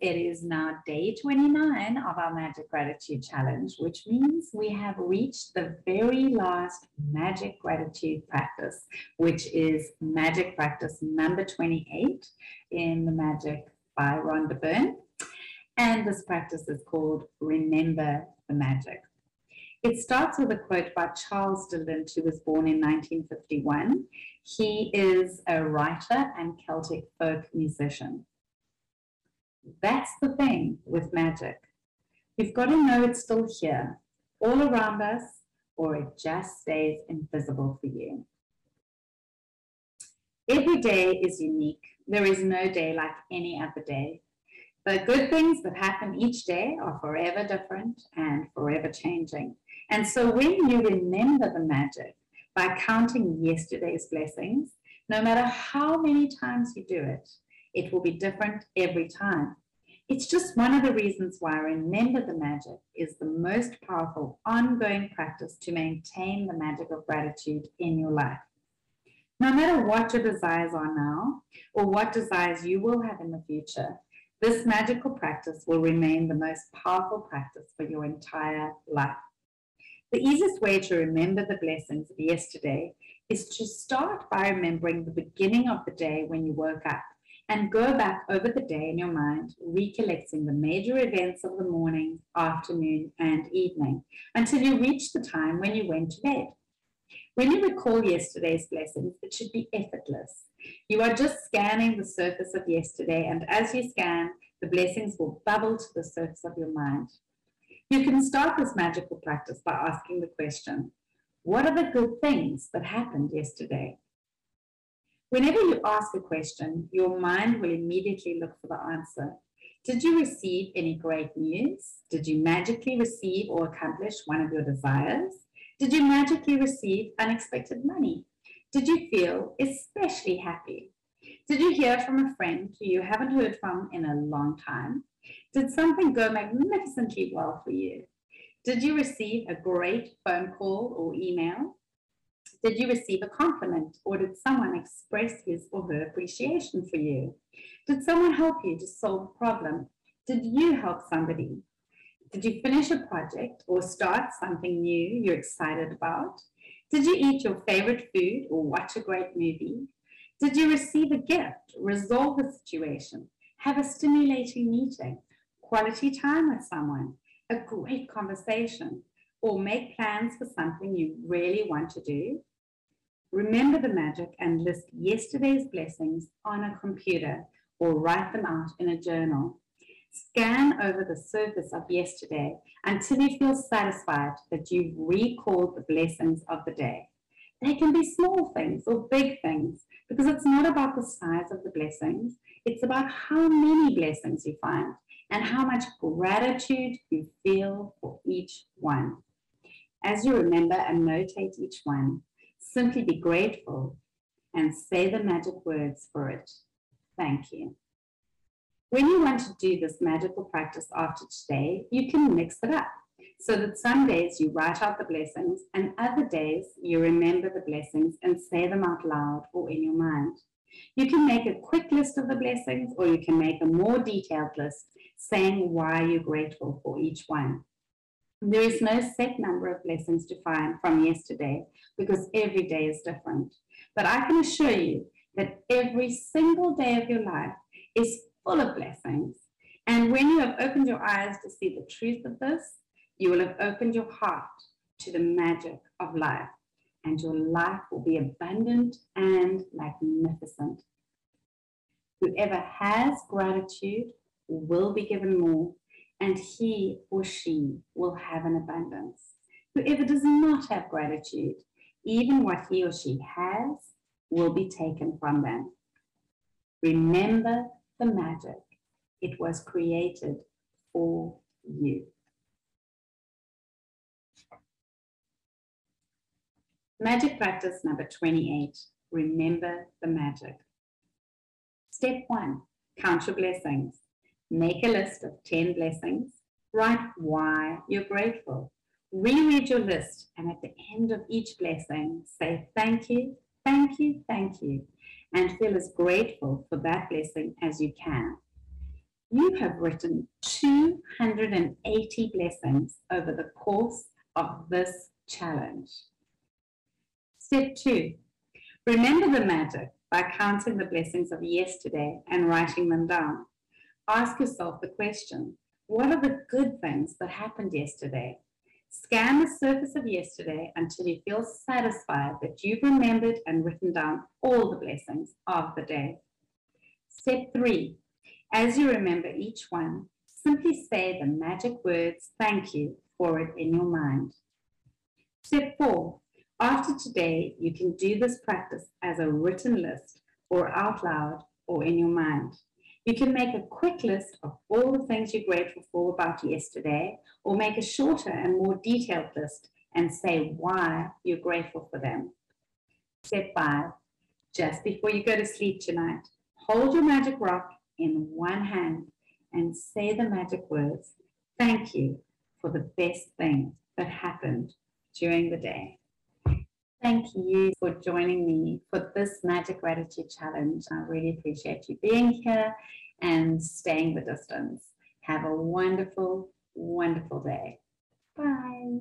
It is now day 29 of our Magic Gratitude Challenge, which means we have reached the very last Magic Gratitude practice, which is Magic Practice number 28 in the Magic by Rhonda Byrne. And this practice is called Remember the Magic. It starts with a quote by Charles de Lint, who was born in 1951. He is a writer and Celtic folk musician. That's the thing with magic. You've got to know it's still here, all around us, or it just stays invisible for you. Every day is unique. There is no day like any other day. The good things that happen each day are forever different and forever changing. And so when you remember the magic by counting yesterday's blessings, no matter how many times you do it, it will be different every time. It's just one of the reasons why Remember the Magic is the most powerful ongoing practice to maintain the magic of gratitude in your life. No matter what your desires are now or what desires you will have in the future, this magical practice will remain the most powerful practice for your entire life. The easiest way to remember the blessings of yesterday is to start by remembering the beginning of the day when you woke up and go back over the day in your mind, recollecting the major events of the morning, afternoon, and evening until you reach the time when you went to bed. When you recall yesterday's blessings, it should be effortless. You are just scanning the surface of yesterday, and as you scan, the blessings will bubble to the surface of your mind. You can start this magical practice by asking the question What are the good things that happened yesterday? Whenever you ask a question, your mind will immediately look for the answer. Did you receive any great news? Did you magically receive or accomplish one of your desires? Did you magically receive unexpected money? Did you feel especially happy? Did you hear from a friend who you haven't heard from in a long time? Did something go magnificently well for you? Did you receive a great phone call or email? Did you receive a compliment or did someone express his or her appreciation for you? Did someone help you to solve a problem? Did you help somebody? Did you finish a project or start something new you're excited about? Did you eat your favorite food or watch a great movie? Did you receive a gift, resolve a situation, have a stimulating meeting, quality time with someone, a great conversation, or make plans for something you really want to do? Remember the magic and list yesterday's blessings on a computer or write them out in a journal. Scan over the surface of yesterday until you feel satisfied that you've recalled the blessings of the day. They can be small things or big things because it's not about the size of the blessings, it's about how many blessings you find and how much gratitude you feel for each one. As you remember and notate each one, Simply be grateful and say the magic words for it. Thank you. When you want to do this magical practice after today, you can mix it up so that some days you write out the blessings and other days you remember the blessings and say them out loud or in your mind. You can make a quick list of the blessings or you can make a more detailed list saying why you're grateful for each one. There is no set number of blessings to find from yesterday because every day is different. But I can assure you that every single day of your life is full of blessings. And when you have opened your eyes to see the truth of this, you will have opened your heart to the magic of life, and your life will be abundant and magnificent. Whoever has gratitude will be given more and he or she will have an abundance. Whoever does not have gratitude, even what he or she has, will be taken from them. Remember the magic. It was created for you. Magic practice number 28. Remember the magic. Step one, count your blessings. Make a list of 10 blessings. Write why you're grateful. Reread your list, and at the end of each blessing, say thank you, thank you, thank you, and feel as grateful for that blessing as you can. you have written 280 blessings over the course of this challenge. Step two, remember the magic by counting the blessings of yesterday and writing them down. Ask yourself the question, what are the good things that happened yesterday? Scan the surface of yesterday until you feel satisfied that you've remembered and written down all the blessings of the day. Step three, as you remember each one, simply say the magic words thank you for it in your mind. Step four, after today, you can do this practice as a written list or out loud or in your mind. You can make a quick list of all the things you're grateful for about yesterday, or make a shorter and more detailed list and say why you're grateful for them. Step five, just before you go to sleep tonight, hold your magic rock in one hand and say the magic words, thank you for the best thing that happened during the day. Thank you for joining me for this Magic Gratitude Challenge. I really appreciate you being here and staying the distance. Have a wonderful, wonderful day. Bye.